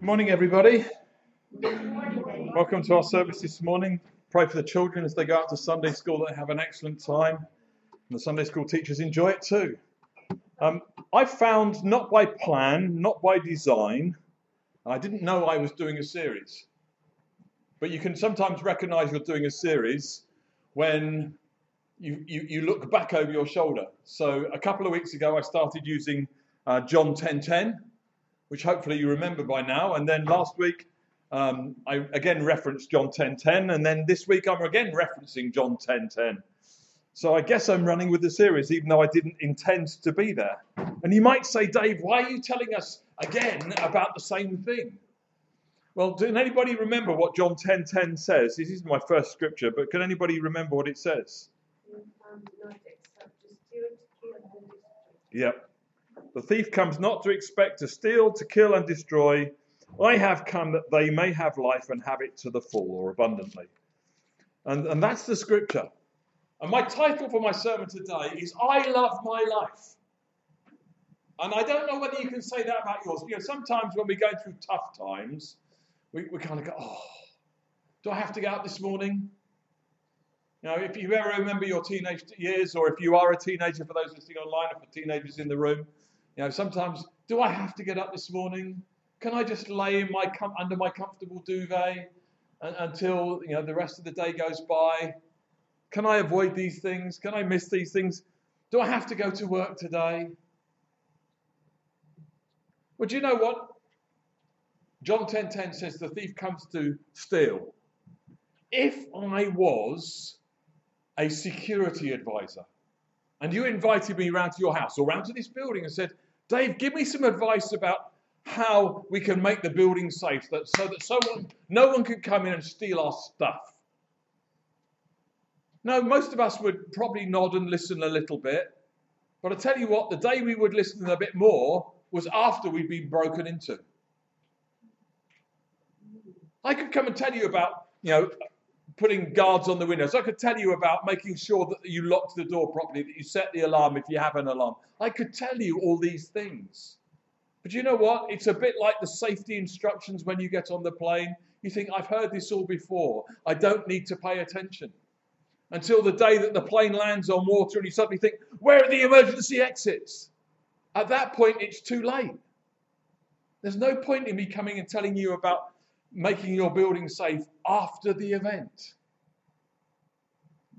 Morning, everybody. Welcome to our service this morning. Pray for the children as they go out to Sunday school they have an excellent time. And the Sunday school teachers enjoy it too. Um, I found, not by plan, not by design, I didn't know I was doing a series. But you can sometimes recognize you're doing a series when you, you, you look back over your shoulder. So a couple of weeks ago, I started using uh, John 10:10 which hopefully you remember by now. And then last week, um, I again referenced John 10:10, and then this week I'm again referencing John 10:10. So I guess I'm running with the series, even though I didn't intend to be there. And you might say, Dave, why are you telling us again about the same thing? Well, can anybody remember what John 10:10 says? This is my first scripture, but can anybody remember what it says? Yep. The thief comes not to expect to steal, to kill, and destroy. I have come that they may have life and have it to the full or abundantly. And, and that's the scripture. And my title for my sermon today is I Love My Life. And I don't know whether you can say that about yours. You know, sometimes when we go through tough times, we, we kind of go, oh, do I have to get up this morning? You know, if you ever remember your teenage years, or if you are a teenager, for those listening online, or for teenagers in the room, you know, sometimes, do I have to get up this morning? Can I just lay my com- under my comfortable duvet until you know the rest of the day goes by? Can I avoid these things? Can I miss these things? Do I have to go to work today? Well, do you know what? John 10:10 10, 10 says the thief comes to steal. If I was a security advisor and you invited me around to your house or around to this building and said, Dave, give me some advice about how we can make the building safe so that someone, no one can come in and steal our stuff. No, most of us would probably nod and listen a little bit. But I tell you what, the day we would listen a bit more was after we'd been broken into. I could come and tell you about, you know, putting guards on the windows. I could tell you about making sure that you locked the door properly, that you set the alarm if you have an alarm. I could tell you all these things. But you know what? It's a bit like the safety instructions when you get on the plane. You think, I've heard this all before. I don't need to pay attention. Until the day that the plane lands on water and you suddenly think, where are the emergency exits? At that point, it's too late. There's no point in me coming and telling you about making your building safe after the event.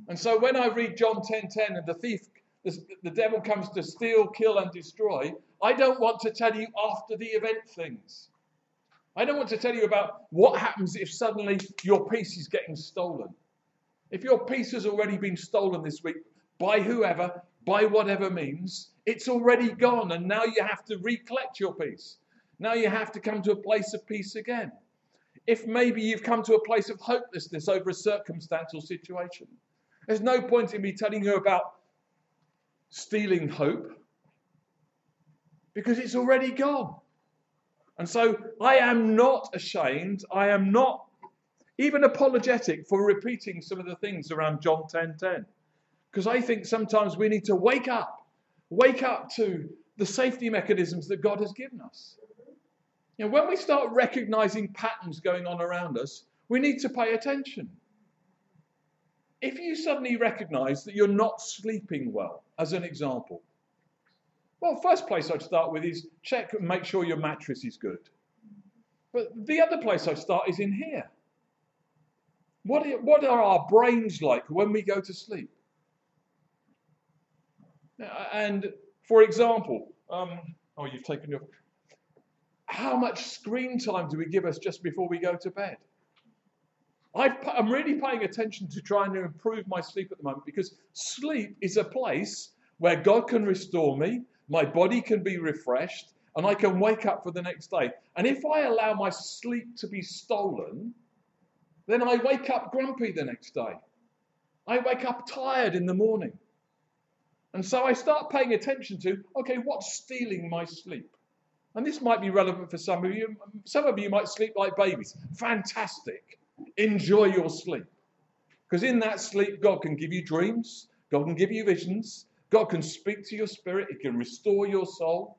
And so when I read John 10:10 10, and the thief, the, the devil comes to steal, kill, and destroy, I don't want to tell you after the event things. I don't want to tell you about what happens if suddenly your peace is getting stolen. If your peace has already been stolen this week by whoever, by whatever means, it's already gone, and now you have to recollect your peace. Now you have to come to a place of peace again if maybe you've come to a place of hopelessness over a circumstantial situation. There's no point in me telling you about stealing hope because it's already gone. And so I am not ashamed, I am not even apologetic for repeating some of the things around John 10:10. 10, because I think sometimes we need to wake up, wake up to the safety mechanisms that God has given us. You know, when we start recognizing patterns going on around us, we need to pay attention. If you suddenly recognize that you're not sleeping well, as an example, well, first place I'd start with is check and make sure your mattress is good. But the other place I start is in here. What what are our brains like when we go to sleep? And for example, um, oh, you've taken your how much screen time do we give us just before we go to bed? i am really paying attention to trying to improve my sleep at the moment because sleep is a place where God can restore me, my body can be refreshed, and I can wake up for the next day. And if I allow my sleep to be stolen, then I wake up grumpy the next day. I wake up tired in the morning. And so I start paying attention to okay, what's stealing my sleep? And this might be relevant for some of you. Some of you might sleep like babies. Fantastic. Enjoy your sleep. Because in that sleep, God can give you dreams, God can give you visions, God can speak to your spirit, He can restore your soul.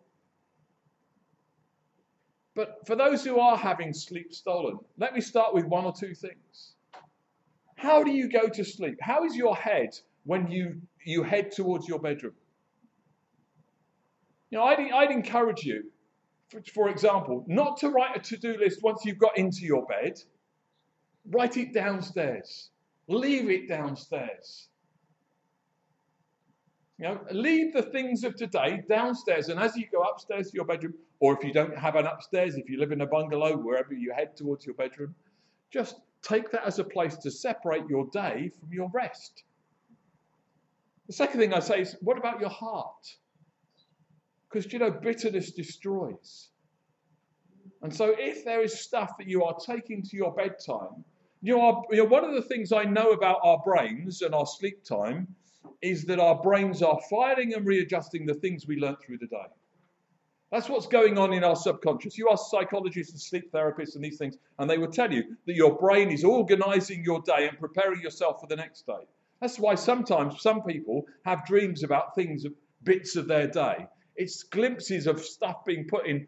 But for those who are having sleep stolen, let me start with one or two things. How do you go to sleep? How is your head when you, you head towards your bedroom? You know, I'd, I'd encourage you, for, example, not to write a to do list once you've got into your bed. Write it downstairs. Leave it downstairs. You know, leave the things of today downstairs, and as you go upstairs to your bedroom, or if you don't have an upstairs, if you live in a bungalow, wherever you head towards your bedroom, just take that as a place to separate your day from your rest. The second thing I say is, what about your heart? Because you know, bitterness destroys. And so, if there is stuff that you are taking to your bedtime, you know, you know, one of the things I know about our brains and our sleep time is that our brains are firing and readjusting the things we learnt through the day. That's what's going on in our subconscious. You ask psychologists and sleep therapists and these things, and they will tell you that your brain is organizing your day and preparing yourself for the next day. That's why sometimes some people have dreams about things, bits of their day. It's glimpses of stuff being put in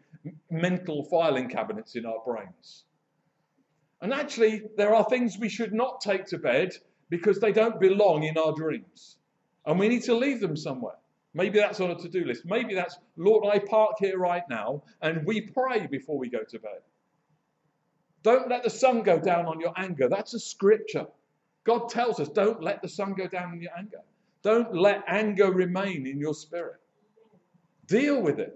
mental filing cabinets in our brains. And actually, there are things we should not take to bed because they don't belong in our dreams. And we need to leave them somewhere. Maybe that's on a to do list. Maybe that's, Lord, I park here right now and we pray before we go to bed. Don't let the sun go down on your anger. That's a scripture. God tells us, don't let the sun go down in your anger. Don't let anger remain in your spirit. Deal with it.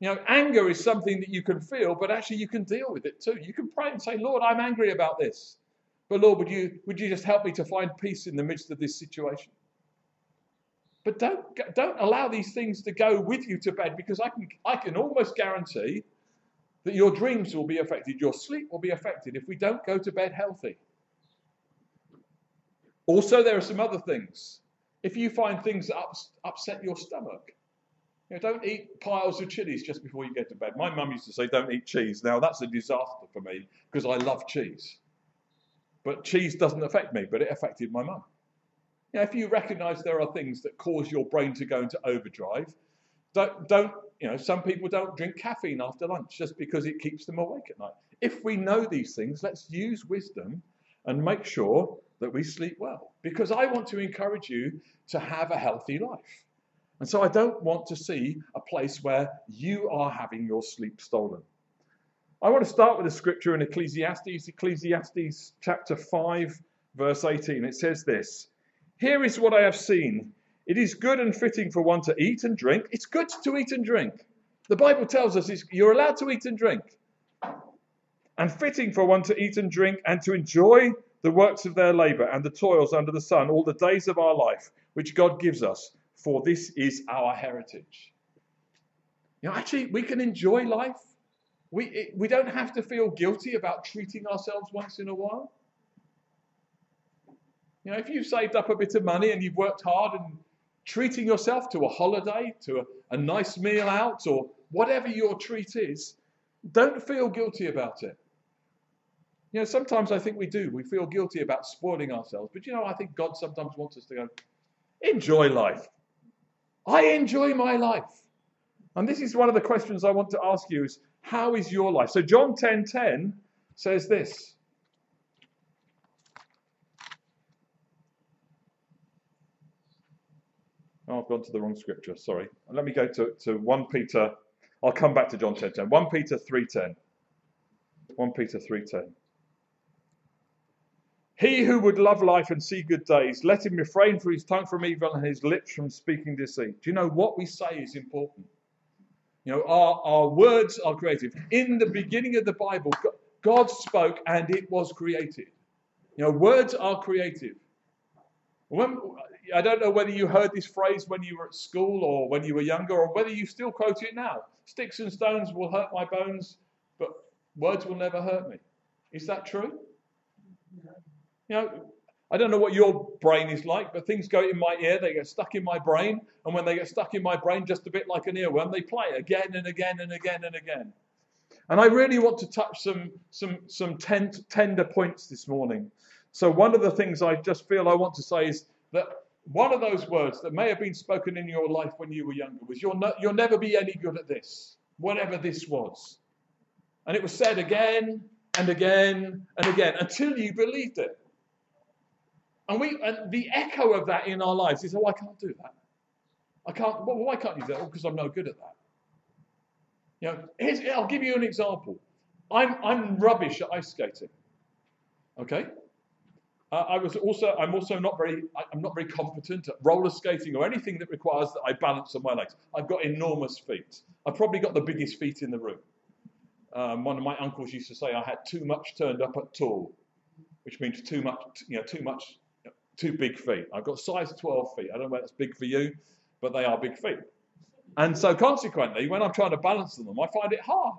You know, anger is something that you can feel, but actually you can deal with it too. You can pray and say, Lord, I'm angry about this. But Lord, would you, would you just help me to find peace in the midst of this situation? But don't, don't allow these things to go with you to bed because I can, I can almost guarantee that your dreams will be affected, your sleep will be affected if we don't go to bed healthy. Also, there are some other things. If you find things that ups, upset your stomach, know, don't eat piles of chilies just before you get to bed. My mum used to say, don't eat cheese. Now, that's a disaster for me because I love cheese. But cheese doesn't affect me, but it affected my mum. Know, if you recognize there are things that cause your brain to go into overdrive, don't, don't, you know, some people don't drink caffeine after lunch just because it keeps them awake at night. If we know these things, let's use wisdom and make sure that we sleep well. Because I want to encourage you to have a healthy life. And so I don't want to see a place where you are having your sleep stolen. I want to start with a scripture in Ecclesiastes, Ecclesiastes chapter 5, verse 18. It says this here is what I have seen. It is good and fitting for one to eat and drink. It's good to eat and drink. The Bible tells us you're allowed to eat and drink. And fitting for one to eat and drink and to enjoy the works of their labor and the toils under the sun all the days of our life, which God gives us, for this is our heritage. You know, actually, we can enjoy life. We, we don't have to feel guilty about treating ourselves once in a while. You know, if you've saved up a bit of money and you've worked hard and treating yourself to a holiday, to a, a nice meal out, or whatever your treat is, don't feel guilty about it. You know, sometimes I think we do. We feel guilty about spoiling ourselves. But you know, I think God sometimes wants us to go, enjoy life. I enjoy my life. And this is one of the questions I want to ask you is how is your life? So John 10:10 10 says this. Oh, I've gone to the wrong scripture. Sorry. Let me go to, to 1 Peter. I'll come back to John 10 10. 1 Peter 3.10. 1 Peter 3.10. He who would love life and see good days, let him refrain from his tongue from evil and his lips from speaking deceit. Do you know what we say is important? You know, our, our words are creative. In the beginning of the Bible, God spoke and it was created. You know, words are creative. When, I don't know whether you heard this phrase when you were at school or when you were younger or whether you still quote it now. Sticks and stones will hurt my bones, but words will never hurt me. Is that true? You know, I don't know what your brain is like, but things go in my ear, they get stuck in my brain, and when they get stuck in my brain, just a bit like an earworm, they play again and again and again and again. And I really want to touch some some some tender points this morning. So one of the things I just feel I want to say is that one of those words that may have been spoken in your life when you were younger was you'll, no, you'll never be any good at this, whatever this was. And it was said again and again and again until you believed it. And we and the echo of that in our lives is, oh, I can't do that. I can't. Well, why can't you do that? Because I'm no good at that. You know, I'll give you an example. I'm I'm rubbish at ice skating. Okay. Uh, I was also I'm also not very I'm not very competent at roller skating or anything that requires that I balance on my legs. I've got enormous feet. I've probably got the biggest feet in the room. Um, one of my uncles used to say I had too much turned up at tall, which means too much, you know, too much, too big feet. I've got size 12 feet. I don't know whether that's big for you, but they are big feet. And so consequently, when I'm trying to balance them, I find it hard.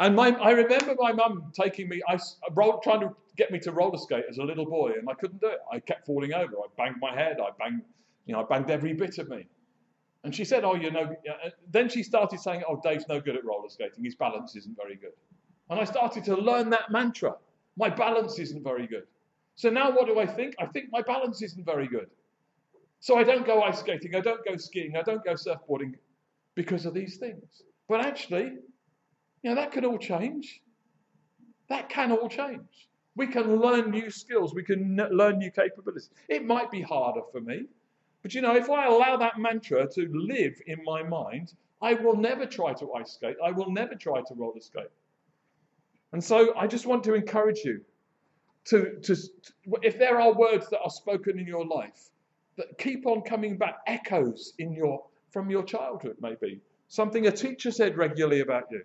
And my, I remember my mum taking me, I, trying to get me to roller skate as a little boy, and I couldn't do it. I kept falling over. I banged my head. I banged, you know, I banged every bit of me. And she said, Oh, you know, then she started saying, Oh, Dave's no good at roller skating. His balance isn't very good. And I started to learn that mantra. My balance isn't very good. So now what do I think? I think my balance isn't very good. So I don't go ice skating, I don't go skiing, I don't go surfboarding because of these things. But actually, you know, that could all change. That can all change. We can learn new skills, we can learn new capabilities. It might be harder for me, but you know, if I allow that mantra to live in my mind, I will never try to ice skate. I will never try to roller skate. And so I just want to encourage you to, to, if there are words that are spoken in your life that keep on coming back, echoes in your from your childhood, maybe something a teacher said regularly about you.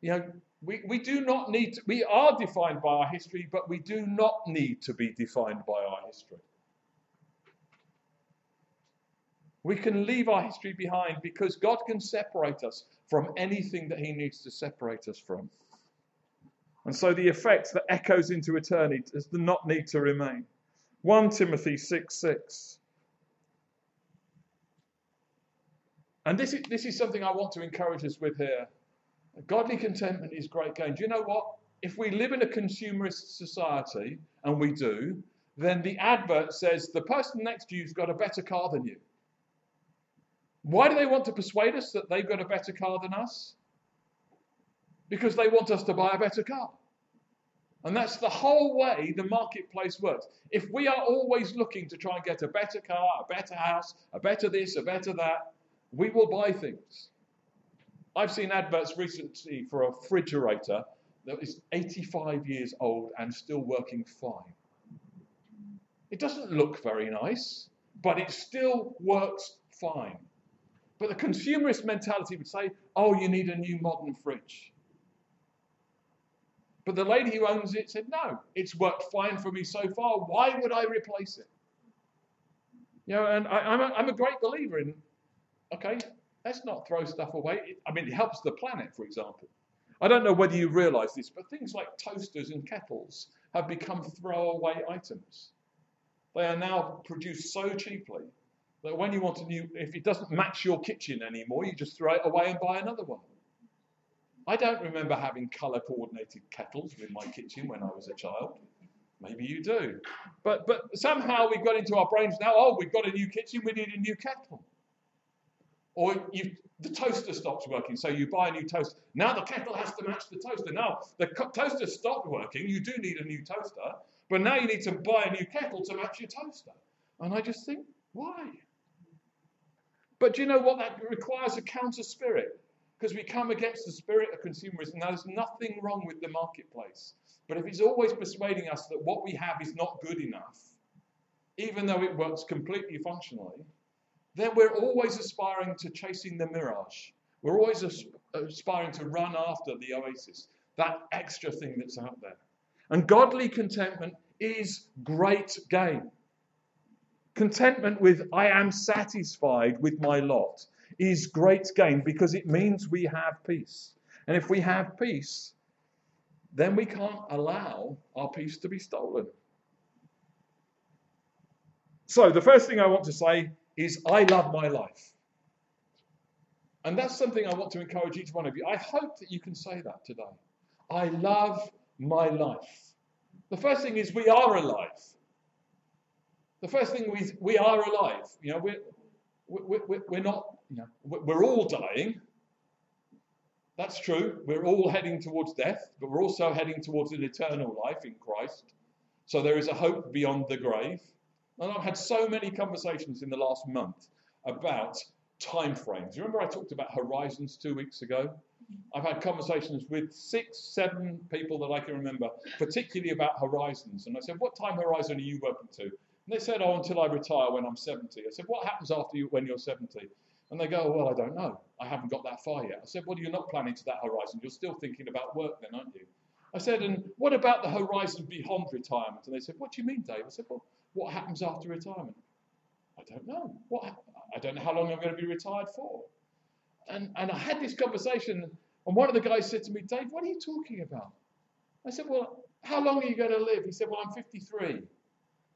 You know, we, we do not need, to, we are defined by our history, but we do not need to be defined by our history. We can leave our history behind because God can separate us from anything that He needs to separate us from. And so the effect that echoes into eternity does not need to remain. 1 Timothy 6 6. And this is, this is something I want to encourage us with here. Godly contentment is great gain. Do you know what? If we live in a consumerist society, and we do, then the advert says the person next to you's got a better car than you. Why do they want to persuade us that they've got a better car than us? Because they want us to buy a better car. And that's the whole way the marketplace works. If we are always looking to try and get a better car, a better house, a better this, a better that, we will buy things. I've seen adverts recently for a refrigerator that is 85 years old and still working fine. It doesn't look very nice, but it still works fine. But the consumerist mentality would say, oh, you need a new modern fridge. But the lady who owns it said, no, it's worked fine for me so far. Why would I replace it? You know, and I, am a, I'm a great believer in, okay, let's not throw stuff away. I mean, it helps the planet, for example. I don't know whether you realize this, but things like toasters and kettles have become throwaway items. They are now produced so cheaply that when you want a new, if it doesn't match your kitchen anymore, you just throw it away and buy another one. I don't remember having color coordinated kettles in my kitchen when I was a child. Maybe you do. But, but somehow we've got into our brains now, oh, we've got a new kitchen, we need a new kettle. Or you, the toaster stops working, so you buy a new toaster. Now the kettle has to match the toaster. Now the toaster stopped working, you do need a new toaster, but now you need to buy a new kettle to match your toaster. And I just think, why? But do you know what? That requires a counter spirit because we come against the spirit of consumerism. Now, there's nothing wrong with the marketplace. But if it's always persuading us that what we have is not good enough, even though it works completely functionally, then we're always aspiring to chasing the mirage. We're always aspiring to run after the oasis, that extra thing that's out there. And godly contentment is great gain. Contentment with, I am satisfied with my lot, is great gain because it means we have peace. And if we have peace, then we can't allow our peace to be stolen. So, the first thing I want to say is I love my life. And that's something I want to encourage each one of you. I hope that you can say that today. I love my life. The first thing is we are alive. The first thing is we are alive. You know, we're, we're, not, you know, we're all dying, That's true. We're all heading towards death, but we're also heading towards an eternal life in Christ. So there is a hope beyond the grave. And I've had so many conversations in the last month about time frames. Remember, I talked about horizons two weeks ago? I've had conversations with six, seven people that I can remember, particularly about horizons. And I said, What time horizon are you working to? And they said, Oh, until I retire when I'm 70. I said, What happens after you when you're 70? And they go, Well, I don't know. I haven't got that far yet. I said, Well, you're not planning to that horizon. You're still thinking about work then, aren't you? I said, And what about the horizon beyond retirement? And they said, What do you mean, Dave? I said, Well, what happens after retirement? I don't know. What, I don't know how long I'm going to be retired for. And, and I had this conversation, and one of the guys said to me, Dave, what are you talking about? I said, Well, how long are you going to live? He said, Well, I'm 53.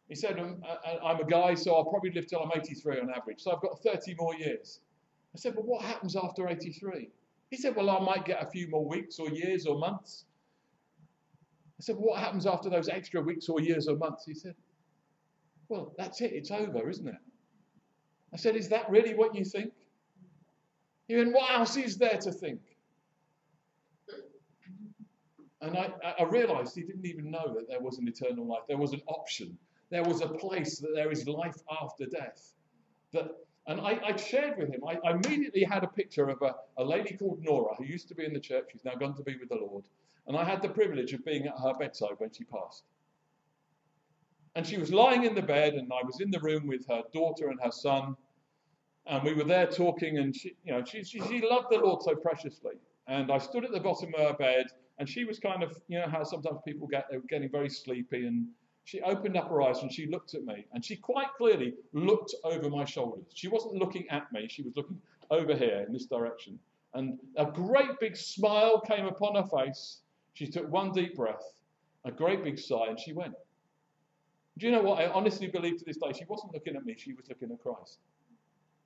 He said, I'm, a guy, so I'll probably live till I'm 83 on average. So I've got 30 more years. I said, Well, what happens after 83? He said, Well, I might get a few more weeks or years or months. I said, well, What happens after those extra weeks or years or months? He said, Well, that's it. It's over, isn't it? I said, Is that really what you think? He went, What else is there to think? And I, I realized he didn't even know that there was an eternal life. There was an option. There was a place that there is life after death. That and I, I shared with him, I, I, immediately had a picture of a, a lady called Nora who used to be in the church. She's now gone to be with the Lord. And I had the privilege of being at her bedside when she passed. And she was lying in the bed, and I was in the room with her daughter and her son. And we were there talking, and she, you know, she, she, she loved the Lord so preciously. And I stood at the bottom of her bed, and she was kind of, you know, how sometimes people get, they were getting very sleepy, and she opened up her eyes and she looked at me, and she quite clearly looked over my shoulders. She wasn't looking at me, she was looking over here in this direction. And a great big smile came upon her face. She took one deep breath, a great big sigh, and she went. Do you know what? I honestly believe to this day she wasn't looking at me, she was looking at Christ.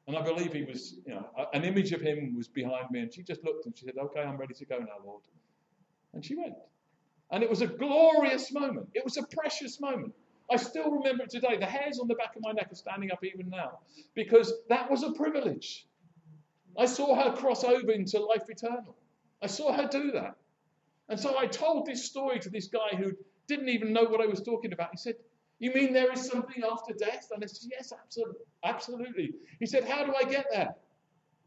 And I believe he was, you know, an image of him was behind me, and she just looked and she said, Okay, I'm ready to go now, Lord. And she went. And it was a glorious moment. It was a precious moment. I still remember it today. The hairs on the back of my neck are standing up even now because that was a privilege. I saw her cross over into life eternal. I saw her do that. And so I told this story to this guy who didn't even know what I was talking about. He said, You mean there is something after death? And I said, Yes, absolutely. absolutely. He said, How do I get there?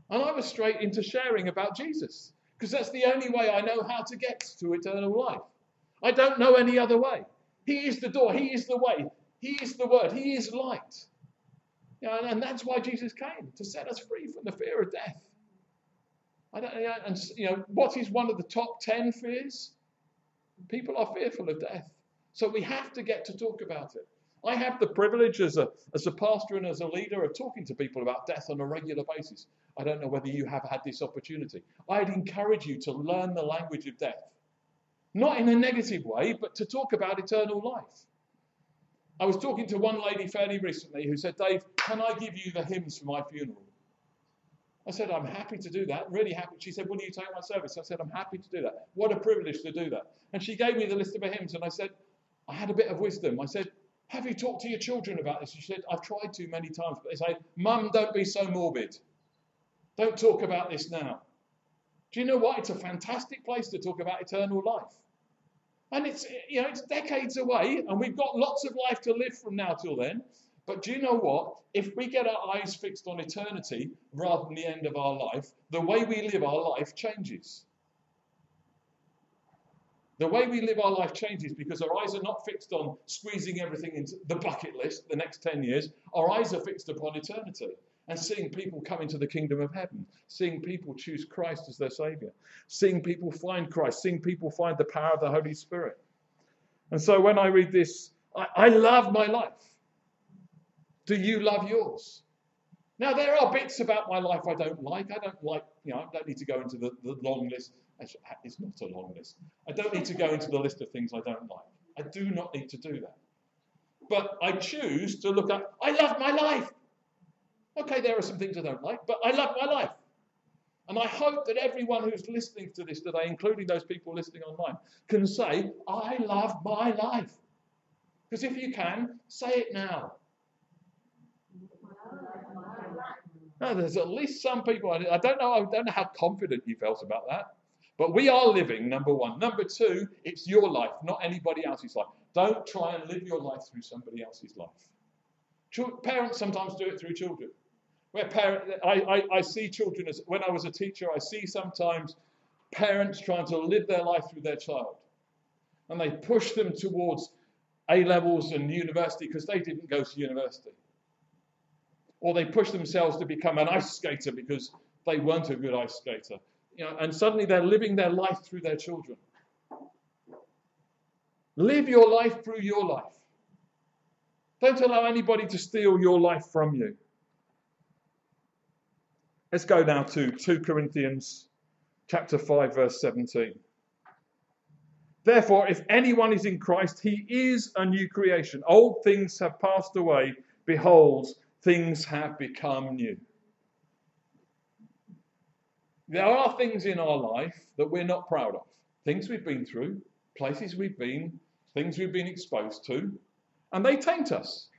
And I was straight into sharing about Jesus because that's the only way I know how to get to eternal life. I don't know any other way. He is the door. He is the way. He is the word. He is light. You know, and that's why Jesus came to set us free from the fear of death. I don't, and you know what is one of the top ten fears? People are fearful of death, so we have to get to talk about it. I have the privilege as a as a pastor and as a leader of talking to people about death on a regular basis. I don't know whether you have had this opportunity. I'd encourage you to learn the language of death. Not in a negative way, but to talk about eternal life. I was talking to one lady fairly recently who said, Dave, can I give you the hymns for my funeral? I said, I'm happy to do that. Really happy. She said, Will you take my service? I said, I'm happy to do that. What a privilege to do that. And she gave me the list of her hymns, and I said, I had a bit of wisdom. I said, Have you talked to your children about this? She said, I've tried to many times, but they say, Mum, don't be so morbid. Don't talk about this now. Do you know what? It's a fantastic place to talk about eternal life. And it's, eh, you know, it's decades away, and we've got lots of life to live from now till then. But do you know what? If we get our eyes fixed on eternity rather than the end of our life, the way we live our life changes. The way we live our life changes because our eyes are not fixed on squeezing everything into the bucket list the next 10 years. Our eyes are fixed upon eternity and seeing people come into the kingdom of heaven, seeing people choose Christ as their Savior, seeing people find Christ, seeing people find the power of the Holy Spirit. And so when I read this, I, I love my life. Do you love yours? Now, there are bits about my life I don't like. I don't like, you know, I don't need to go into the, the long list. It's not a long list. I don't need to go into the list of things I don't like. I do not need to do that. But I choose to look at, I love my life. Okay, there are some things I don't like, but I love my life. And I hope that everyone who's listening to this today, including those people listening online, can say, I love my life. Because if you can, say it now. No, there's at least some people. I don't know. I don't know how confident you felt about that, But we are living, number one. Number two, it's your life, not anybody else's life. Don't try and live your life through somebody else's life. Parents sometimes do it through children. Where parent, I, I, I see children as when I was a teacher, I see sometimes parents trying to live their life through their child. And they push them towards A levels and university because they didn't go to university. Or they push themselves to become an ice skater because they weren't a good ice skater. You know, and suddenly they're living their life through their children. Live your life through your life. Don't allow anybody to steal your life from you. Let's go now to 2 Corinthians chapter 5 verse 17. Therefore, if anyone is in Christ, he is a new creation. Old things have passed away. Behold, things have become new. There are things in our life that we're not proud of. Things we've been through, places we've been, things we've been exposed to, and they taint us.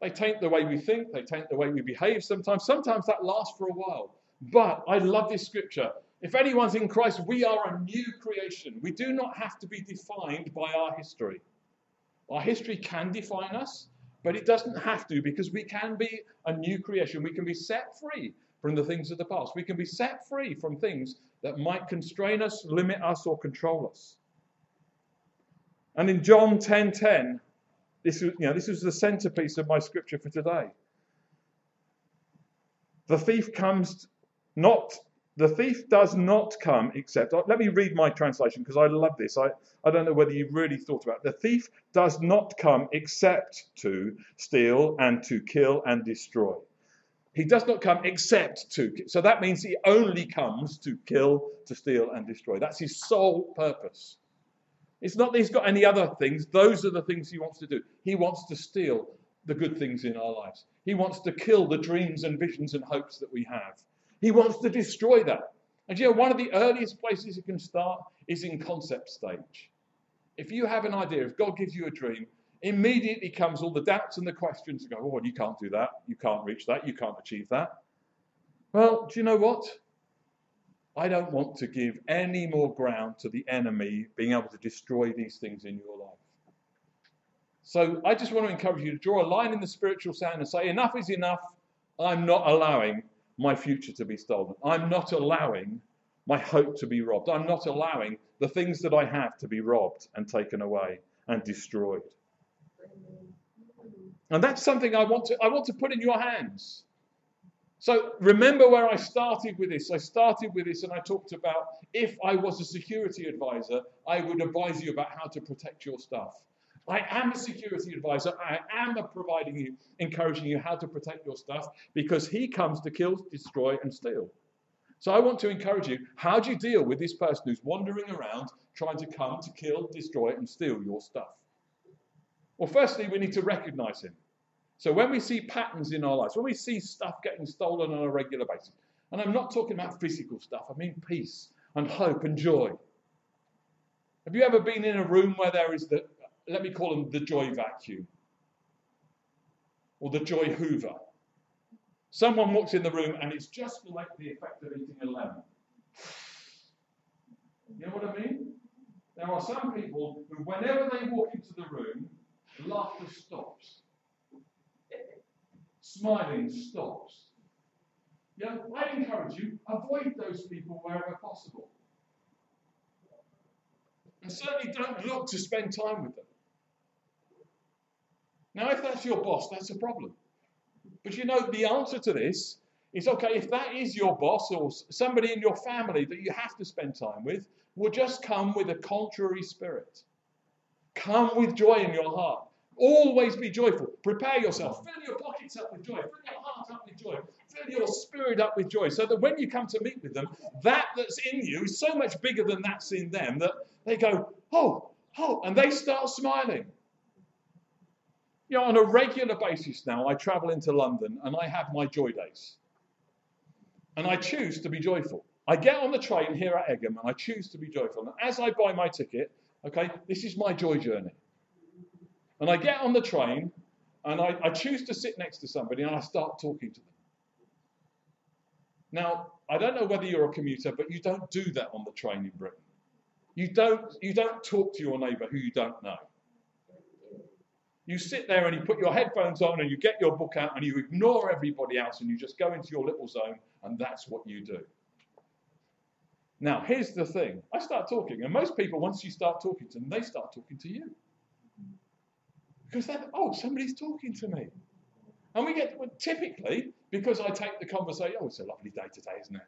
They taint the way we think, they taint the way we behave sometimes. Sometimes that lasts for a while. But I love this scripture. If anyone's in Christ, we are a new creation. We do not have to be defined by our history. Our history can define us, but it doesn't have to because we can be a new creation. We can be set free from the things of the past. We can be set free from things that might constrain us, limit us, or control us. And in John 10:10, 10, 10, this, you know, this was the centerpiece of my scripture for today. The thief comes not, the thief does not come except, uh, let me read my translation because I love this. I, I don't know whether you really thought about it. The thief does not come except to steal and to kill and destroy. He does not come except to. So that means he only comes to kill, to steal, and destroy. That's his sole purpose. It's not that he's got any other things. Those are the things he wants to do. He wants to steal the good things in our lives. He wants to kill the dreams and visions and hopes that we have. He wants to destroy that. And you know, one of the earliest places you can start is in concept stage. If you have an idea, if God gives you a dream, immediately comes all the doubts and the questions and go, oh, you can't do that, you can't reach that, you can't achieve that. Well, do you know what? I don't want to give any more ground to the enemy being able to destroy these things in your life. So I just want to encourage you to draw a line in the spiritual sand and say, enough is enough. I'm not allowing my future to be stolen. I'm not allowing my hope to be robbed. I'm not allowing the things that I have to be robbed and taken away and destroyed. And that's something I want to I want to put in your hands. So remember where I started with this. I started with this and I talked about if I was a security advisor, I would advise you about how to protect your stuff. I am a security advisor. I am providing you, encouraging you how to protect your stuff because he comes to kill, destroy, and steal. So I want to encourage you how do you deal with this person who's wandering around trying to come to kill, destroy, and steal your stuff? Well, firstly, we need to recognize him. So when we see patterns in our lives, when we see stuff getting stolen on a regular basis, and I'm not talking about physical stuff, I mean peace and hope and joy. Have you ever been in a room where there is the, let me call them the joy vacuum or the joy hoover? Someone walks in the room and it's just like the effect of eating a lemon. You know what I mean? There are some people who, whenever they walk into the room, laughter stops smiling stops. Yeah, I encourage you, avoid those people wherever possible. And certainly don't look to spend time with them. Now, if that's your boss, that's a problem. But you know, the answer to this is okay, if that is your boss or somebody in your family that you have to spend time with, will just come with a contrary spirit. Come with joy in your heart. Always be joyful. Prepare yourself. Fill your pockets up with joy. Fill your heart up with joy. Fill your spirit up with joy. So that when you come to meet with them, that that's in you is so much bigger than that's in them that they go, oh, oh, and they start smiling. You know, on a regular basis now, I travel into London and I have my joy days. And I choose to be joyful. I get on the train here at Egham and I choose to be joyful. And as I buy my ticket, okay, this is my joy journey. And I get on the train and I, I choose to sit next to somebody and I start talking to them. Now, I don't know whether you're a commuter, but you don't do that on the train in Britain. You don't, you don't talk to your neighbour who you don't know. You sit there and you put your headphones on and you get your book out and you ignore everybody else and you just go into your little zone and that's what you do. Now, here's the thing I start talking, and most people, once you start talking to them, they start talking to you. Because they're, oh, somebody's talking to me. And we get, well, typically, because I take the conversation, oh, it's a lovely day today, isn't it?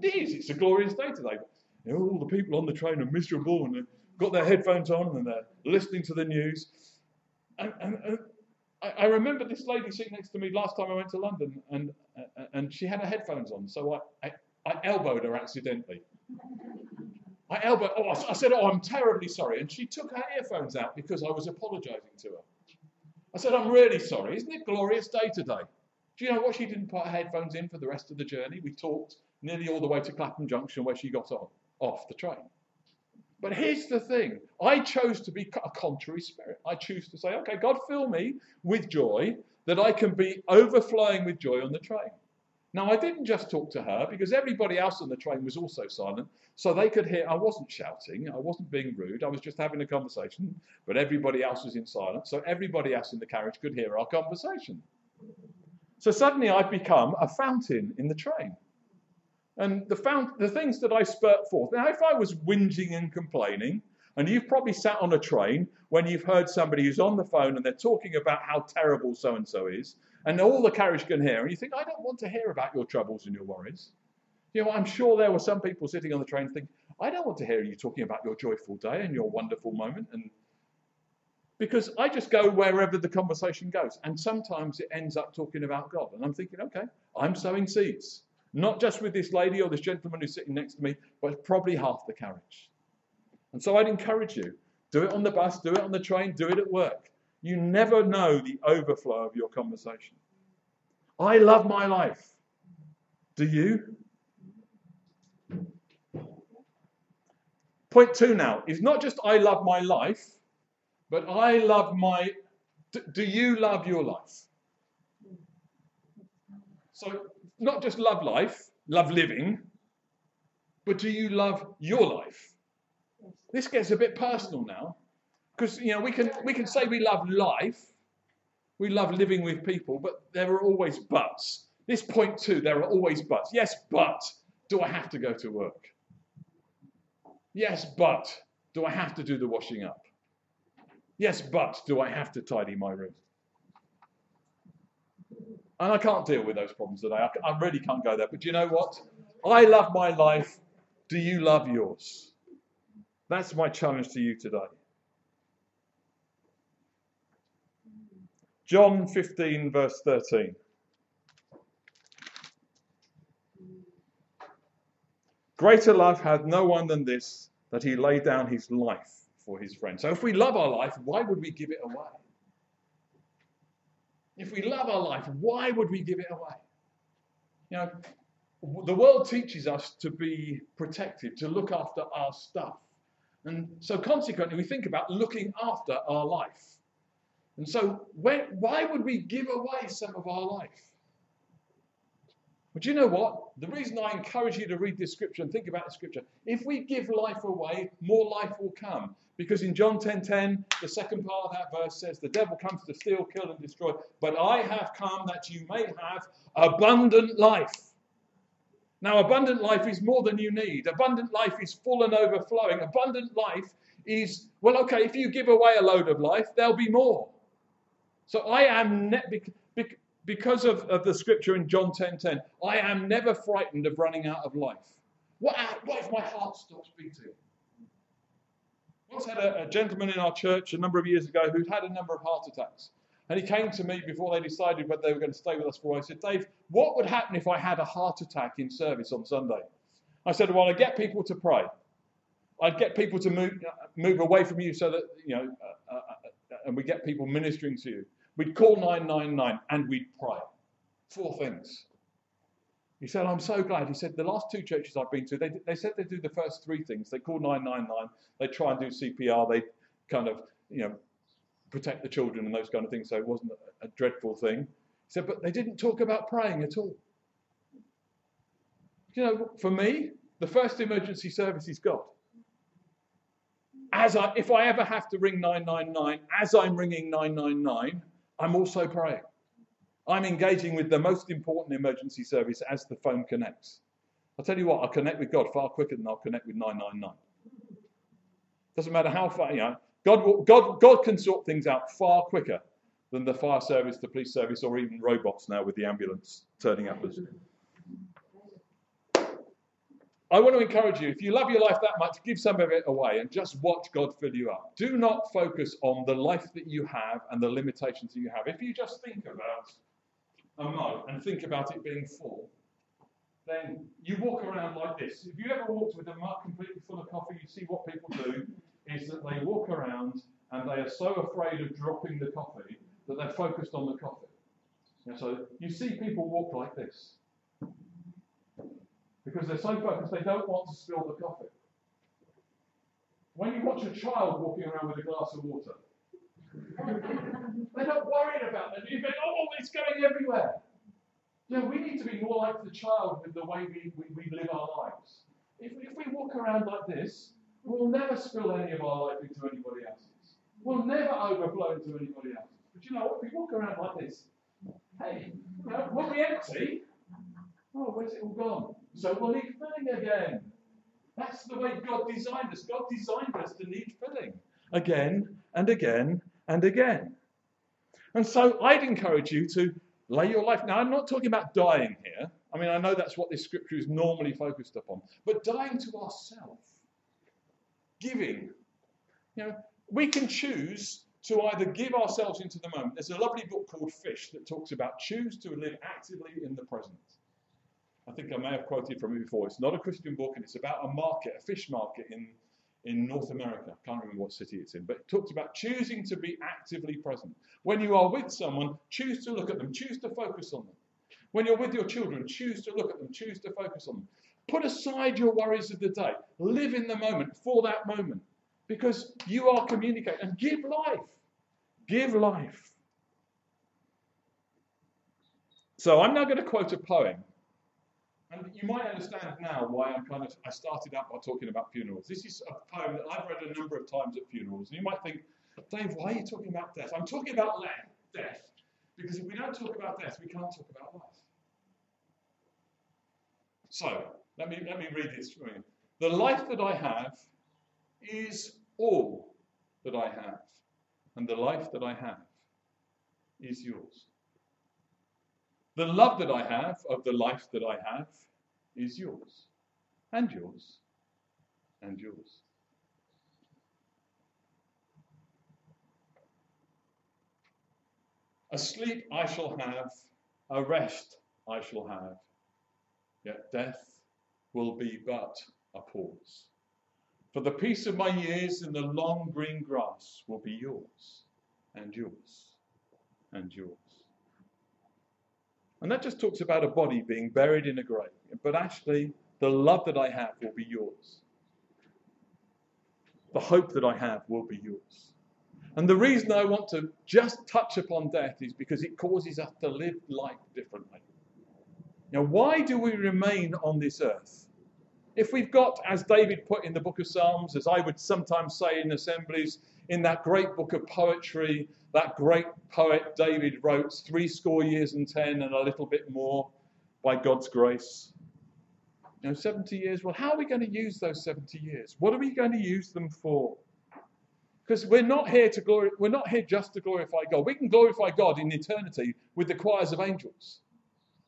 It is, it's a glorious day today. You know, all the people on the train are miserable and they've got their headphones on and they're listening to the news. And, and, and I, I, remember this lady sitting next to me last time I went to London, and, uh, and she had her headphones on, so I, I, I elbowed her accidentally. I elbowed, oh, I, I said, oh, I'm terribly sorry. And she took her earphones out because I was apologizing to her. I said, I'm really sorry. Isn't it a glorious day today? Do you know what? She didn't put her headphones in for the rest of the journey. We talked nearly all the way to Clapham Junction where she got on, off the train. But here's the thing I chose to be a contrary spirit. I choose to say, okay, God, fill me with joy that I can be overflowing with joy on the train. Now, I didn't just talk to her because everybody else on the train was also silent, so they could hear I wasn't shouting, I wasn't being rude, I was just having a conversation, but everybody else was in silence, so everybody else in the carriage could hear our conversation. So suddenly I've become a fountain in the train. And the, fount- the things that I spurt forth. Now, if I was whinging and complaining, and you've probably sat on a train when you've heard somebody who's on the phone and they're talking about how terrible so and so is, and all the carriage can hear, and you think, I don't want to hear about your troubles and your worries. You know, I'm sure there were some people sitting on the train thinking, I don't want to hear you talking about your joyful day and your wonderful moment. And because I just go wherever the conversation goes. And sometimes it ends up talking about God. And I'm thinking, okay, I'm sowing seeds. Not just with this lady or this gentleman who's sitting next to me, but probably half the carriage. And so I'd encourage you do it on the bus, do it on the train, do it at work. You never know the overflow of your conversation. I love my life. Do you? Point two now is not just I love my life, but I love my. Do you love your life? So, not just love life, love living, but do you love your life? This gets a bit personal now. Because you know we can we can say we love life, we love living with people, but there are always buts. This point too, there are always buts. Yes, but do I have to go to work? Yes, but do I have to do the washing up? Yes, but do I have to tidy my room? And I can't deal with those problems today. I, I really can't go there. But you know what? I love my life. Do you love yours? That's my challenge to you today. John 15, verse 13. Greater love had no one than this, that he laid down his life for his friend. So if we love our life, why would we give it away? If we love our life, why would we give it away? You know, the world teaches us to be protective, to look after our stuff. And so consequently, we think about looking after our life. And so, when, why would we give away some of our life? But you know what? The reason I encourage you to read this scripture and think about the scripture, if we give life away, more life will come. Because in John 10:10, 10, 10, the second part of that verse says, The devil comes to steal, kill, and destroy, but I have come that you may have abundant life. Now, abundant life is more than you need. Abundant life is full and overflowing. Abundant life is, well, okay, if you give away a load of life, there'll be more. So I am, ne- because of, of the scripture in John 10.10, 10, I am never frightened of running out of life. What, what if my heart stops beating? Once had a, a gentleman in our church a number of years ago who'd had a number of heart attacks. And he came to me before they decided whether they were going to stay with us for a while. He said, Dave, what would happen if I had a heart attack in service on Sunday? I said, Well, I'd get people to pray. I'd get people to move, move away from you so that, you know, uh, uh, uh and we get people ministering to you. We'd call 999 and we'd pray. Four things. He said, I'm so glad. He said, the last two churches I've been to, they, they said they do the first three things. They call 999, they try and do CPR, they kind of, you know, protect the children and those kind of things, so it wasn't a, a dreadful thing. He said, but they didn't talk about praying at all. You know, for me, the first emergency service is God. As I, if I ever have to ring 999, as I'm ringing 999, I'm also praying. I'm engaging with the most important emergency service as the phone connects. I'll tell you what, I'll connect with God far quicker than I'll connect with 999. Doesn't matter how far, you know, God, will, God, God can sort things out far quicker than the fire service, the police service, or even robots now with the ambulance turning up. I want to encourage you, if you love your life that much, give some of it away and just watch God fill you up. Do not focus on the life that you have and the limitations that you have. If you just think about a mug and think about it being full, then you walk around like this. If you ever walked with a mug completely full of coffee, you see what people do is that they walk around and they are so afraid of dropping the coffee that they're focused on the coffee. And so you see people walk like this because they're so focused they don't want to spill the coffee. When you watch a child walking around with a glass of water, they're not worried about that. You think, oh, it's going everywhere. Yeah, we need to be more like the child with the way we, we, we live our lives. If, if we walk around like this, we'll never spill any of our life into anybody else's. We'll never overflow into anybody else's. But you know what? If we walk around like this, hey, you know, we'll be empty. Oh, where's it all gone? So we'll need filling again. That's the way God designed us. God designed us to need filling again and again and again. And so I'd encourage you to lay your life. Now, I'm not talking about dying here. I mean, I know that's what this scripture is normally focused upon, but dying to ourselves, giving. You know, we can choose to either give ourselves into the moment. There's a lovely book called Fish that talks about choose to live actively in the present. I think I may have quoted from it before. It's not a Christian book, and it's about a market, a fish market in, in North America. I can't remember what city it's in, but it talks about choosing to be actively present. When you are with someone, choose to look at them, choose to focus on them. When you're with your children, choose to look at them, choose to focus on them. Put aside your worries of the day. Live in the moment for that moment because you are communicating and give life. Give life. So I'm now going to quote a poem and you might understand now why I'm kind of, I started out by talking about funerals. This is a poem that I've read a number of times at funerals. And you might think, Dave, why are you talking about death? I'm talking about death because if we don't talk about death, we can't talk about life. So, let me, let me read this for you. The life that I have is all that I have, and the life that I have is yours. The love that I have of the life that I have is yours, and yours, and yours. A sleep I shall have, a rest I shall have, yet death will be but a pause. For the peace of my years in the long green grass will be yours, and yours, and yours. And that just talks about a body being buried in a grave. But actually, the love that I have will be yours. The hope that I have will be yours. And the reason I want to just touch upon death is because it causes us to live life differently. Now, why do we remain on this earth? If we've got, as David put in the book of Psalms, as I would sometimes say in assemblies, in that great book of poetry, that great poet David wrote three score years and ten and a little bit more by God's grace. You know, 70 years. Well, how are we going to use those 70 years? What are we going to use them for? Because we're not here to glory, we're not here just to glorify God. We can glorify God in eternity with the choirs of angels.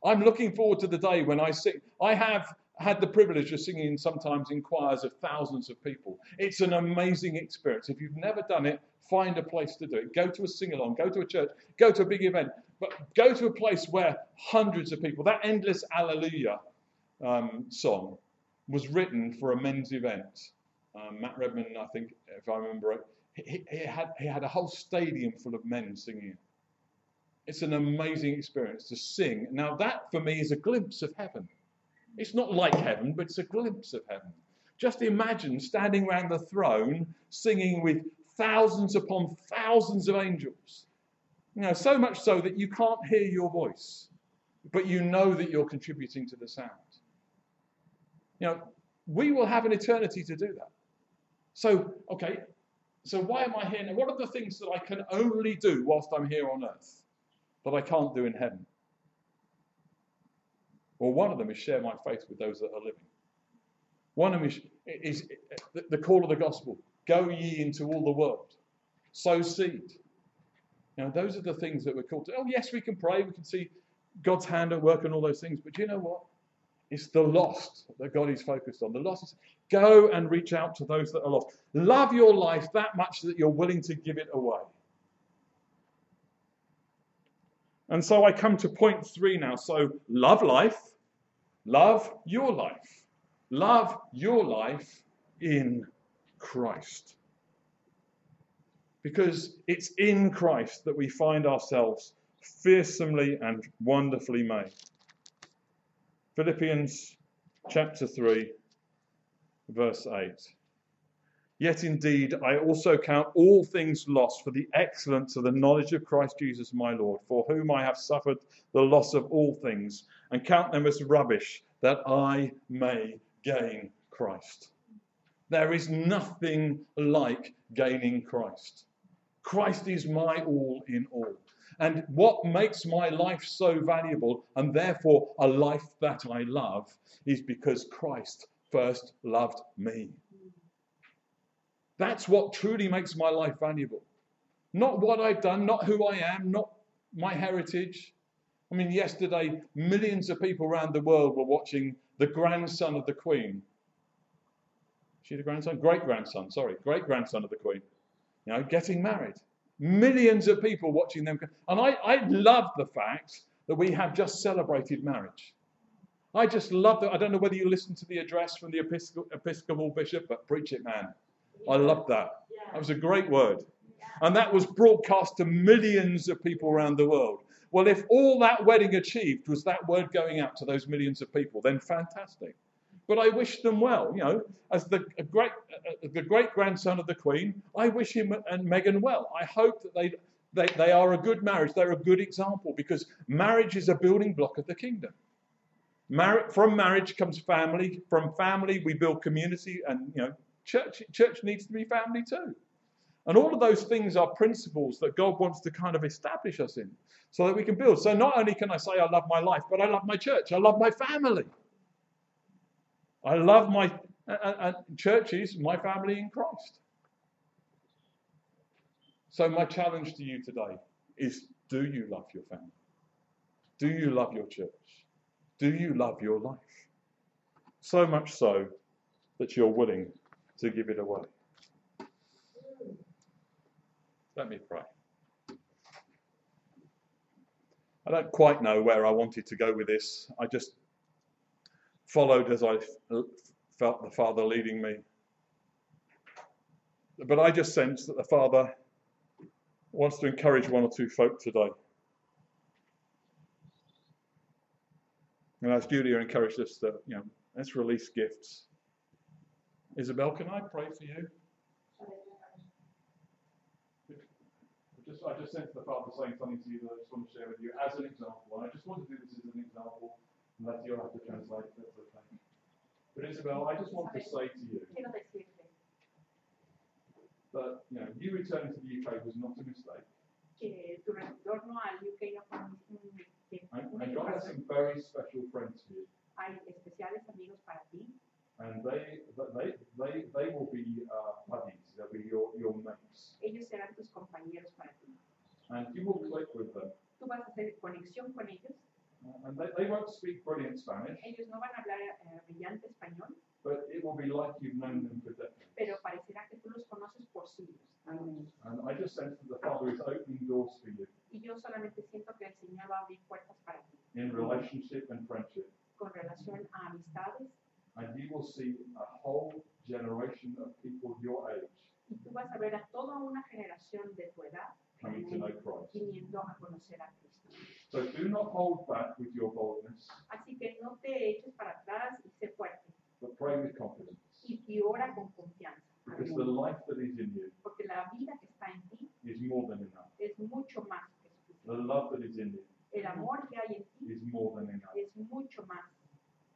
I'm looking forward to the day when I sing. I have had the privilege of singing sometimes in choirs of thousands of people. It's an amazing experience. If you've never done it, find a place to do it. Go to a sing along, go to a church, go to a big event, but go to a place where hundreds of people, that endless Alleluia um, song was written for a men's event. Um, Matt Redman, I think, if I remember it, he, he, had, he had a whole stadium full of men singing it. It's an amazing experience to sing. Now, that for me is a glimpse of heaven. It's not like heaven, but it's a glimpse of heaven. Just imagine standing around the throne singing with thousands upon thousands of angels. You know, so much so that you can't hear your voice, but you know that you're contributing to the sound. You know, we will have an eternity to do that. So, okay, so why am I here now? What are the things that I can only do whilst I'm here on earth that I can't do in heaven? Well, one of them is share my faith with those that are living. One of them is, is the call of the gospel go ye into all the world, sow seed. Now, those are the things that we're called to. Oh, yes, we can pray, we can see God's hand at work and all those things, but you know what? It's the lost that God is focused on. The lost is go and reach out to those that are lost. Love your life that much that you're willing to give it away. And so I come to point three now. So love life, love your life, love your life in Christ. Because it's in Christ that we find ourselves fearsomely and wonderfully made. Philippians chapter 3, verse 8. Yet indeed, I also count all things lost for the excellence of the knowledge of Christ Jesus my Lord, for whom I have suffered the loss of all things, and count them as rubbish, that I may gain Christ. There is nothing like gaining Christ. Christ is my all in all. And what makes my life so valuable and therefore a life that I love is because Christ first loved me. That's what truly makes my life valuable. Not what I've done, not who I am, not my heritage. I mean, yesterday, millions of people around the world were watching the grandson of the Queen. Is she the grandson? Great grandson, sorry, great grandson of the Queen. You know, getting married millions of people watching them. And I, I love the fact that we have just celebrated marriage. I just love that. I don't know whether you listened to the address from the Episcopal, Episcopal bishop, but preach it, man. I love that. That was a great word. And that was broadcast to millions of people around the world. Well, if all that wedding achieved was that word going out to those millions of people, then fantastic but I wish them well. You know, as the great uh, the great grandson of the Queen, I wish him and Meghan well. I hope that they, they they are a good marriage. They're a good example because marriage is a building block of the kingdom. Mar- from marriage comes family. From family, we build community, and you know, church church needs to be family too. And all of those things are principles that God wants to kind of establish us in so that we can build. So not only can I say I love my life, but I love my church, I love my family. I love my uh, uh, churches, my family in Christ. So, my challenge to you today is do you love your family? Do you love your church? Do you love your life? So much so that you're willing to give it away. Let me pray. I don't quite know where I wanted to go with this. I just followed as I felt the Father leading me. But I just sense that the Father wants to encourage one or two folk today. And as Julia encouraged us that, you know, let's release gifts. Isabel, can I pray for you? Just, I just sense the Father saying something to you that I just want to share with you as an example. And I just want to do this as an example unless you'll have to translate that's okay. But Isabel, I just want to say to you that you know you returning to the UK was not a mistake. And, and God has some very special friends for you. And they, they, they, they will be uh, buddies, they'll be your, your mates. Ellos serán tus compañeros para ti. And you will click with them. Tú vas a hacer conexión con ellos. Uh, and they, they won't speak brilliant Spanish. Ellos no van a hablar eh, brillante español. But it will be like you've known them for decades. Pero parecerá que tú los conoces por siglos. And I just sense that the Father is opening doors for you. Y yo solamente siento que el Señor va a abrir puertas para ti. In relationship and friendship. Con relación a amistades. And you will see a whole generation of people your age. Y tú vas a ver a toda una generación de tu edad. Coming to know Christ. Viniendo a conocer a Cristo. So do not hold back with your boldness. Así que no te eches para atrás y sé fuerte. But pray with confidence. Y, y ora con confianza. Because the life that is in you Porque la vida que está en ti is more than enough. es mucho más que The suficiente. love that is in you El amor que hay en ti is more than enough. es mucho más.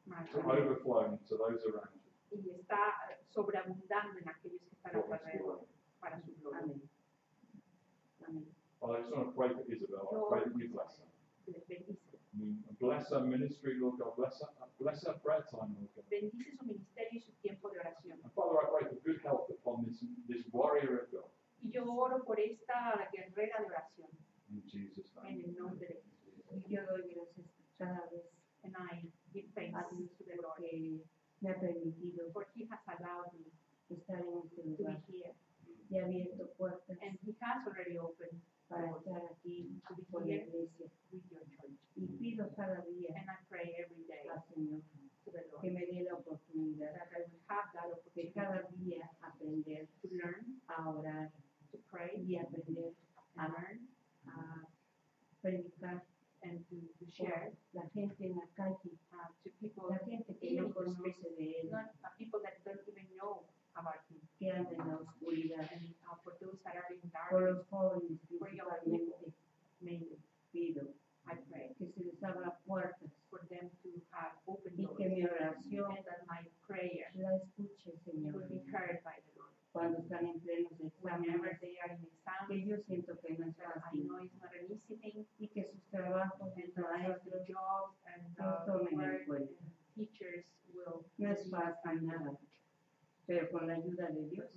Más To overflow to those around sobreabundando en aquellos que están a tu for His alrededor para su gloria. Amén. Amén. Father, I just want to pray for Isabel. I pray that you bless her. Les bendice. Bless her ministry, Lord God. Bless her, bless her prayer time, Lord God. Bendice su ministerio y su tiempo de oración. And Father, I pray for good health upon this, this warrior of God. Y yo oro por esta guerrera de oración In Jesus' en name. el nombre de Jesús. Y yo doy gracias cada vez And I give thanks a Dios to the Lord porque me ha permitido for He has allowed me estar en este to be here. y ha abierto puertas And He has already opened para estar aquí to be con la here iglesia. with your church. Y pido cada día And I pray every day al Señor to the que Lord me dé la oportunidad that I will have that de opportunity cada día aprender to learn, a orar to pray, y aprender and learn, a predicar and to, to share la gente en la calle, uh, to people, la gente que no in the streets, conoce de Él, not uh, people that don't even know about Him, que anda en la oscuridad, and uh, for those that are in por darkness, los jóvenes For young principalmente, mainly, pido I pray que se les abra puertas. for them to have open y doors, que mi oración and that my prayer la escuche, Señor, will be heard by the. Cuando están en plenos Whenever exámenes, they are in exam, que yo siento que no es not thing, y que sus trabajos, maestros, jobs and tomen en work cuenta. and teachers will no es fácil nada, pero con la ayuda de Dios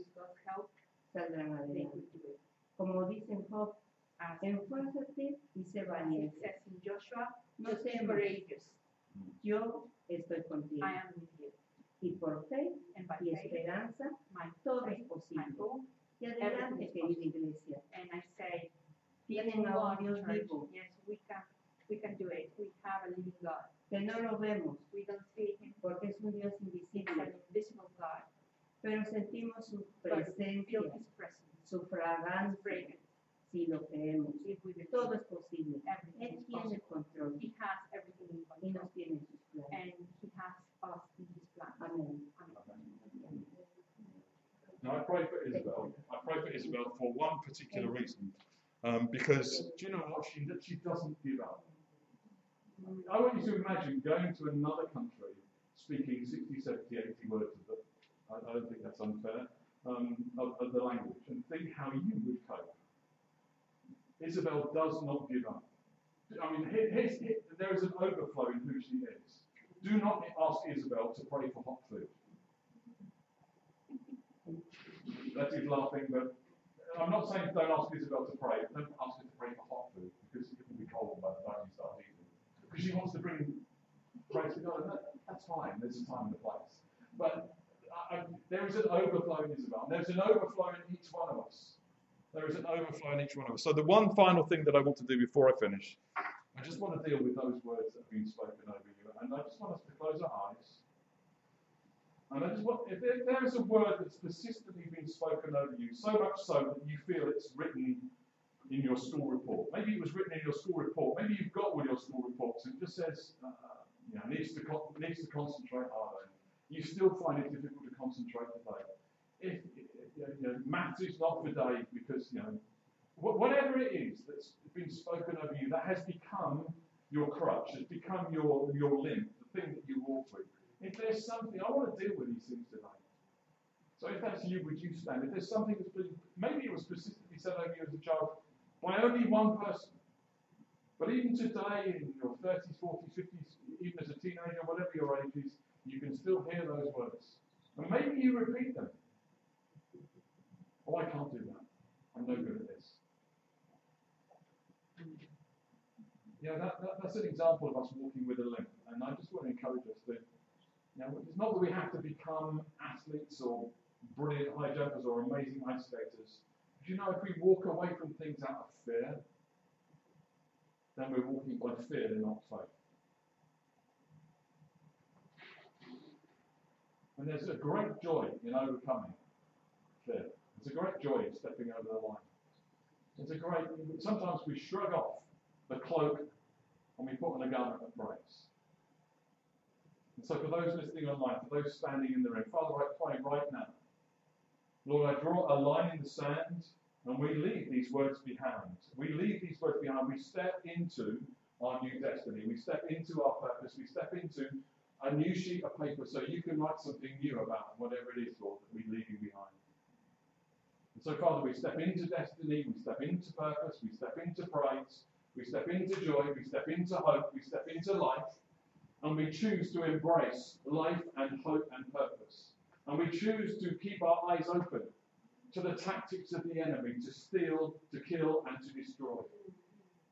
help, saldrán adelante. Como dicen Job, enfuérzate y it valiente. Joshua, No temas, courageous. yo estoy contigo. I am with you. Y por fe y esperanza, todo es posible. Y adelante, querida iglesia. and I say, Tienen a un Dios vivo, yes, we can, we can do it. We have a living God. que no lo vemos, We don't see Him, porque es un Dios invisible, an invisible God, pero sentimos su presencia, su fragancia, si lo creemos. Todo es posible. Él tiene el control He has everything in y control, nos tiene en sus planes. and He has us in His plan. Amén. Amen. Now I pray for Isabel. I pray for Isabel for one particular reason. Um, because do you know what? She, she doesn't give up. I want you to imagine going to another country speaking 60, 70, 80 words of the, I, I don't think that's unfair, um, of, of the language and think how you would cope. Isabel does not give up. I mean, here, here's, here, there is an overflow in who she is. Do not ask Isabel to pray for hot food. Letty's laughing, but I'm not saying don't ask Isabel to pray. Don't ask her to pray for hot food because it will be cold by the time you start eating. Because she wants to bring praise to God, and that, that's fine. There's a time and a place. But I, I, there is an overflow in Isabel. And there's an overflow in each one of us. There is an overflow in each one of us. So the one final thing that I want to do before I finish, I just want to deal with those words that have been spoken over you, and I just want us to close our eyes. And I just want, if there, is a word that's persistently been spoken over you, so much so that you feel it's written in your school report. Maybe it was written in your school report. Maybe you've got all your school reports it just says, uh, you know, needs to needs to concentrate harder. You still find it difficult to concentrate today. If, if you know, maths is not for Dave because you know, whatever it is that's been spoken over you, that has become your crutch, has become your your limp, the thing that you walk with. If there's something, I want to deal with these things today. So if that's you, would you stand? If there's something that's been, maybe it was specifically said over you as a child by only one person. But even today, in your 30s, 40s, 50s, even as a teenager, whatever your age is, you can still hear those words. And maybe you repeat them. Oh, I can't do that. I'm no good at this. Yeah, that, that, that's an example of us walking with a limp. And I just want to encourage us that, you know, it's not that we have to become athletes or brilliant high jumpers or amazing ice skaters. Do you know if we walk away from things out of fear, then we're walking by fear and not faith. And there's a great joy in overcoming fear. It's a great joy in stepping over the line. It's a great, sometimes we shrug off the cloak and we put on a garment of praise. And so for those listening online, for those standing in the room, Father, I pray right now. Lord, I draw a line in the sand and we leave these words behind. We leave these words behind. We step into our new destiny. We step into our purpose. We step into a new sheet of paper so you can write something new about whatever it is, Lord, that we're leaving behind. And so, Father, we step into destiny, we step into purpose, we step into praise, we step into joy, we step into hope, we step into life, and we choose to embrace life and hope and purpose. And we choose to keep our eyes open to the tactics of the enemy to steal, to kill, and to destroy.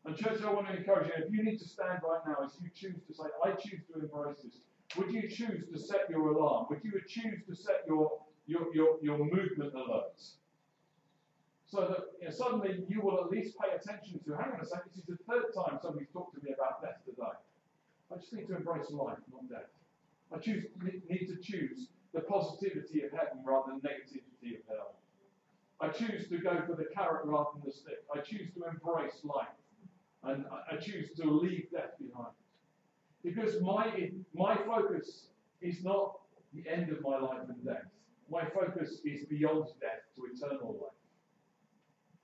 And, church, I want to encourage you if you need to stand right now as you choose to say, I choose to embrace this, would you choose to set your alarm? Would you choose to set your, your, your, your movement alerts? So that you know, suddenly you will at least pay attention to, hang on a second, this is the third time somebody's talked to me about death today. I just need to embrace life, not death. I choose, need to choose the positivity of heaven rather than negativity of hell. I choose to go for the carrot rather than the stick. I choose to embrace life. And I choose to leave death behind. Because my, my focus is not the end of my life and death. My focus is beyond death to eternal life.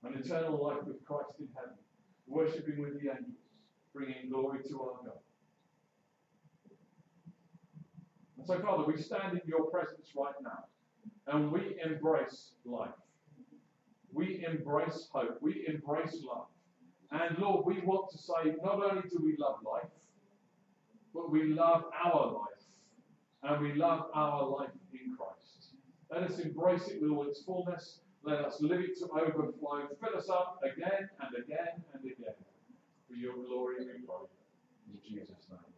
An eternal life with Christ in heaven, worshipping with the angels, bringing glory to our God. And so, Father, we stand in your presence right now and we embrace life. We embrace hope. We embrace love. And Lord, we want to say not only do we love life, but we love our life. And we love our life in Christ. Let us embrace it with all its fullness. Let us live it to overflow. Fill us up again and again and again. For your glory we pray. In Jesus' name.